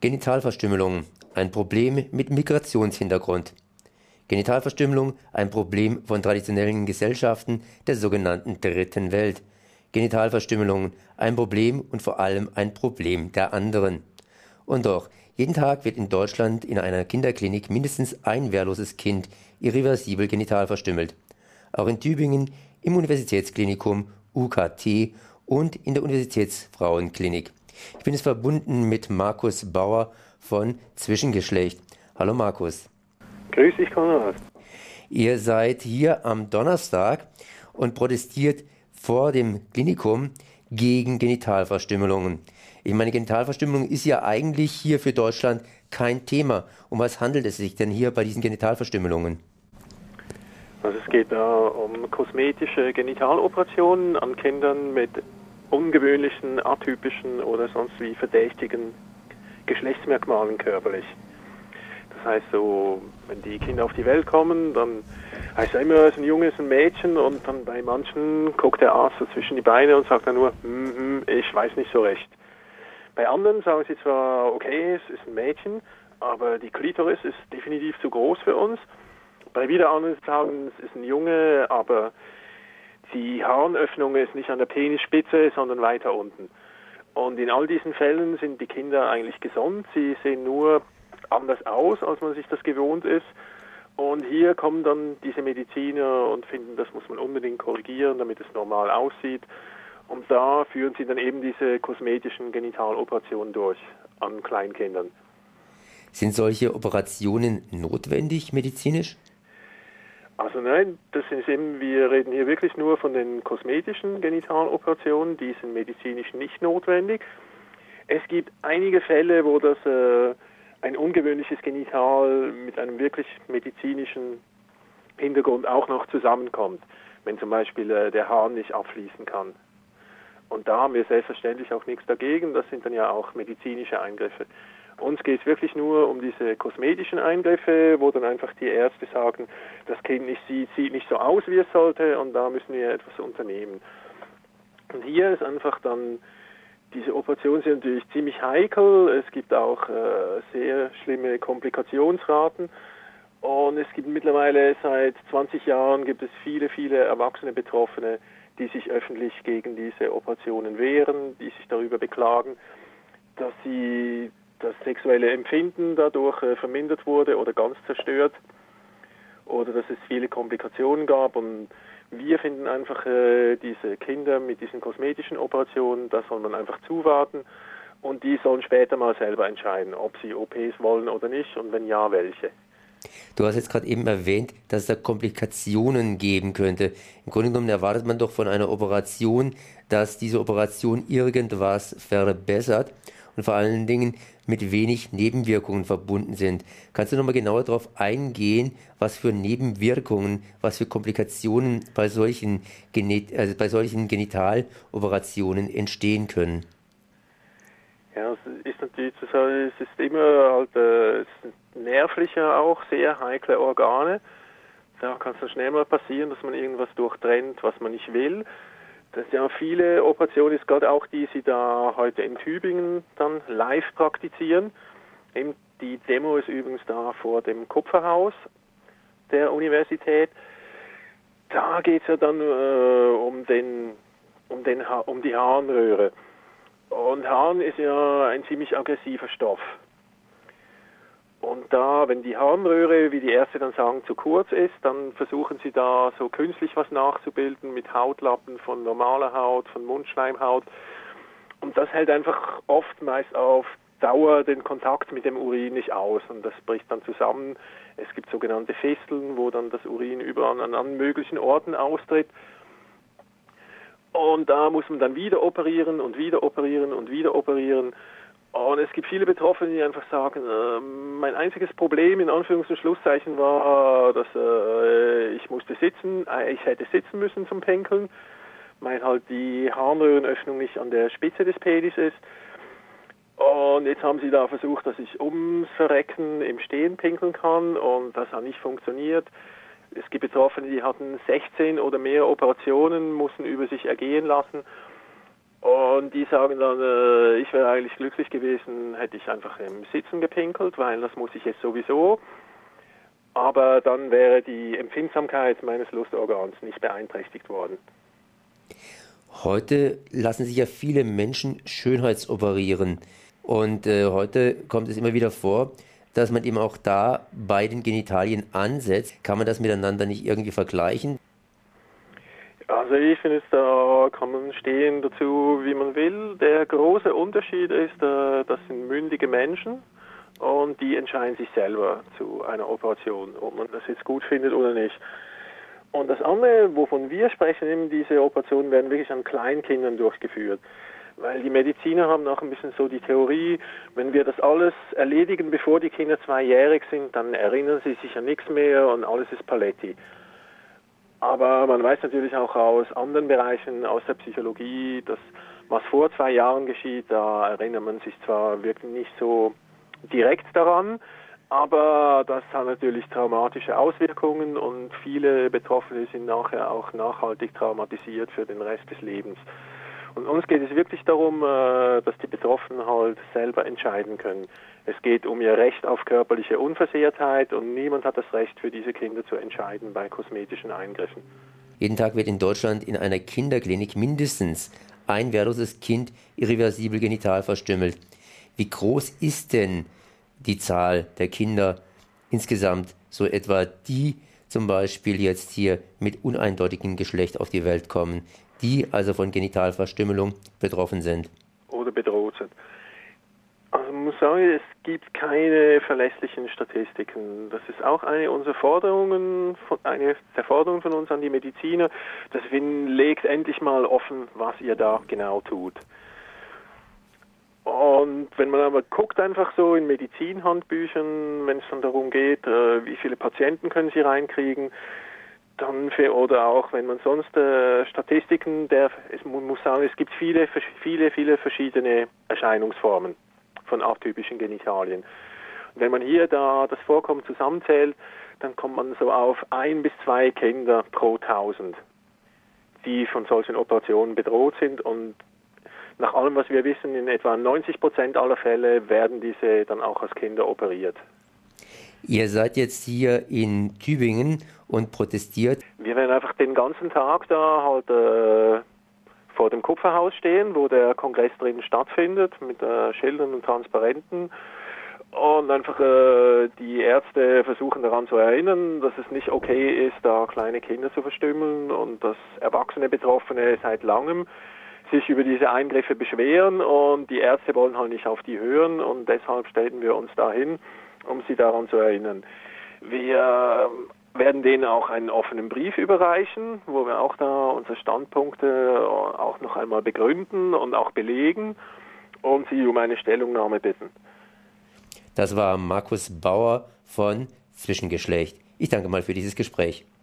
Genitalverstümmelung, ein Problem mit Migrationshintergrund. Genitalverstümmelung, ein Problem von traditionellen Gesellschaften der sogenannten Dritten Welt. Genitalverstümmelung, ein Problem und vor allem ein Problem der anderen. Und doch, jeden Tag wird in Deutschland in einer Kinderklinik mindestens ein wehrloses Kind irreversibel genital verstümmelt. Auch in Tübingen im Universitätsklinikum UKT und in der Universitätsfrauenklinik. Ich bin jetzt verbunden mit Markus Bauer von Zwischengeschlecht. Hallo Markus. Grüß dich, Konrad. Ihr seid hier am Donnerstag und protestiert vor dem Klinikum gegen Genitalverstümmelungen. Ich meine, Genitalverstümmelung ist ja eigentlich hier für Deutschland kein Thema. Um was handelt es sich denn hier bei diesen Genitalverstümmelungen? Also es geht da um kosmetische Genitaloperationen an Kindern mit ungewöhnlichen, atypischen oder sonst wie verdächtigen Geschlechtsmerkmalen körperlich. Das heißt so, wenn die Kinder auf die Welt kommen, dann heißt es immer, es ist ein Junge, es ist ein Mädchen und dann bei manchen guckt der Arzt so zwischen die Beine und sagt dann nur, mm -hmm, ich weiß nicht so recht. Bei anderen sagen sie zwar, okay, es ist ein Mädchen, aber die Klitoris ist definitiv zu groß für uns. Bei wieder anderen sagen, es ist ein Junge, aber die Harnöffnung ist nicht an der Penisspitze, sondern weiter unten. Und in all diesen Fällen sind die Kinder eigentlich gesund. Sie sehen nur anders aus, als man sich das gewohnt ist. Und hier kommen dann diese Mediziner und finden, das muss man unbedingt korrigieren, damit es normal aussieht. Und da führen sie dann eben diese kosmetischen Genitaloperationen durch an Kleinkindern. Sind solche Operationen notwendig medizinisch? Also nein, das ist eben, wir reden hier wirklich nur von den kosmetischen Genitaloperationen, die sind medizinisch nicht notwendig. Es gibt einige Fälle, wo das äh, ein ungewöhnliches Genital mit einem wirklich medizinischen Hintergrund auch noch zusammenkommt, wenn zum Beispiel äh, der Hahn nicht abfließen kann. Und da haben wir selbstverständlich auch nichts dagegen, das sind dann ja auch medizinische Eingriffe. Uns geht es wirklich nur um diese kosmetischen Eingriffe, wo dann einfach die Ärzte sagen, das Kind nicht sieht, sieht nicht so aus, wie es sollte und da müssen wir etwas unternehmen. Und hier ist einfach dann, diese Operationen sind natürlich ziemlich heikel, es gibt auch äh, sehr schlimme Komplikationsraten und es gibt mittlerweile seit 20 Jahren gibt es viele, viele erwachsene Betroffene, die sich öffentlich gegen diese Operationen wehren, die sich darüber beklagen, dass sie das sexuelle Empfinden dadurch äh, vermindert wurde oder ganz zerstört oder dass es viele Komplikationen gab und wir finden einfach äh, diese Kinder mit diesen kosmetischen Operationen, da soll man einfach zuwarten und die sollen später mal selber entscheiden, ob sie OPs wollen oder nicht und wenn ja, welche. Du hast jetzt gerade eben erwähnt, dass es da Komplikationen geben könnte. Im Grunde genommen erwartet man doch von einer Operation, dass diese Operation irgendwas verbessert und vor allen Dingen mit wenig Nebenwirkungen verbunden sind. Kannst du nochmal genauer darauf eingehen, was für Nebenwirkungen, was für Komplikationen bei solchen, also bei solchen Genitaloperationen entstehen können? Ja, es ist natürlich zu sagen, es ist immer halt äh, nervlicher auch, sehr heikle Organe. Da kann es schnell mal passieren, dass man irgendwas durchtrennt, was man nicht will. Das ja viele Operationen, ist gerade auch die Sie da heute in Tübingen dann live praktizieren. Eben die Demo ist übrigens da vor dem Kupferhaus der Universität. Da geht es ja dann äh, um, den, um, den um die Harnröhre. Und Harn ist ja ein ziemlich aggressiver Stoff. Und da, wenn die Harnröhre, wie die Ärzte dann sagen, zu kurz ist, dann versuchen sie da so künstlich was nachzubilden mit Hautlappen von normaler Haut, von Mundschleimhaut. Und das hält einfach oft meist auf Dauer den Kontakt mit dem Urin nicht aus und das bricht dann zusammen. Es gibt sogenannte Fesseln, wo dann das Urin überall an allen möglichen Orten austritt. Und da muss man dann wieder operieren und wieder operieren und wieder operieren. Und es gibt viele Betroffene, die einfach sagen, äh, mein einziges Problem in Anführungs- und Schlusszeichen war, dass äh, ich musste sitzen, äh, ich hätte sitzen müssen zum Pinkeln, weil halt die Harnröhrenöffnung nicht an der Spitze des Penis ist. Und jetzt haben sie da versucht, dass ich ums Verrecken im Stehen pinkeln kann und das hat nicht funktioniert. Es gibt Betroffene, die hatten 16 oder mehr Operationen, mussten über sich ergehen lassen Und die sagen dann, äh, ich wäre eigentlich glücklich gewesen, hätte ich einfach im Sitzen gepinkelt, weil das muss ich jetzt sowieso. Aber dann wäre die Empfindsamkeit meines Lustorgans nicht beeinträchtigt worden. Heute lassen sich ja viele Menschen schönheitsoperieren. Und äh, heute kommt es immer wieder vor, dass man eben auch da bei den Genitalien ansetzt. Kann man das miteinander nicht irgendwie vergleichen? Also ich finde, da kann man stehen dazu, wie man will. Der große Unterschied ist, äh, das sind mündige Menschen und die entscheiden sich selber zu einer Operation, ob man das jetzt gut findet oder nicht. Und das andere, wovon wir sprechen, diese Operationen werden wirklich an Kleinkindern durchgeführt. Weil die Mediziner haben auch ein bisschen so die Theorie, wenn wir das alles erledigen, bevor die Kinder zweijährig sind, dann erinnern sie sich an nichts mehr und alles ist Paletti. Aber man weiß natürlich auch aus anderen Bereichen, aus der Psychologie, dass was vor zwei Jahren geschieht, da erinnert man sich zwar wirklich nicht so direkt daran, aber das hat natürlich traumatische Auswirkungen und viele Betroffene sind nachher auch nachhaltig traumatisiert für den Rest des Lebens. Und uns geht es wirklich darum, äh, dass die Betroffenen halt selber entscheiden können. Es geht um ihr Recht auf körperliche Unversehrtheit und niemand hat das Recht für diese Kinder zu entscheiden bei kosmetischen Eingriffen. Jeden Tag wird in Deutschland in einer Kinderklinik mindestens ein wehrloses Kind irreversibel genital verstümmelt. Wie groß ist denn die Zahl der Kinder insgesamt, so etwa die zum Beispiel jetzt hier mit uneindeutigem Geschlecht auf die Welt kommen, die also von Genitalverstümmelung betroffen sind. Oder bedroht sind. Also man muss sagen, es gibt keine verlässlichen Statistiken. Das ist auch eine unserer Forderungen, eine der Forderungen von uns an die Mediziner, dass wir legt endlich mal offen, was ihr da genau tut. Und wenn man aber guckt einfach so in Medizinhandbüchern, wenn es dann darum geht, äh, wie viele Patienten können sie reinkriegen, dann für, oder auch wenn man sonst äh, Statistiken, der, es, man muss sagen, es gibt viele, viele, viele verschiedene Erscheinungsformen von atypischen Genitalien. Und wenn man hier da das Vorkommen zusammenzählt, dann kommt man so auf ein bis zwei Kinder pro tausend, die von solchen Operationen bedroht sind und nach allem, was wir wissen, in etwa 90 Prozent aller Fälle werden diese dann auch als Kinder operiert. Ihr seid jetzt hier in Tübingen und protestiert. Wir werden einfach den ganzen Tag da halt äh, vor dem Kupferhaus stehen, wo der Kongress drin stattfindet, mit äh, Schildern und Transparenten. Und einfach äh, die Ärzte versuchen daran zu erinnern, dass es nicht okay ist, da kleine Kinder zu verstümmeln und dass erwachsene Betroffene seit langem sich über diese Eingriffe beschweren und die Ärzte wollen halt nicht auf die hören und deshalb stellen wir uns dahin, um sie daran zu erinnern. Wir werden denen auch einen offenen Brief überreichen, wo wir auch da unsere Standpunkte auch noch einmal begründen und auch belegen und sie um eine Stellungnahme bitten. Das war Markus Bauer von Zwischengeschlecht. Ich danke mal für dieses Gespräch.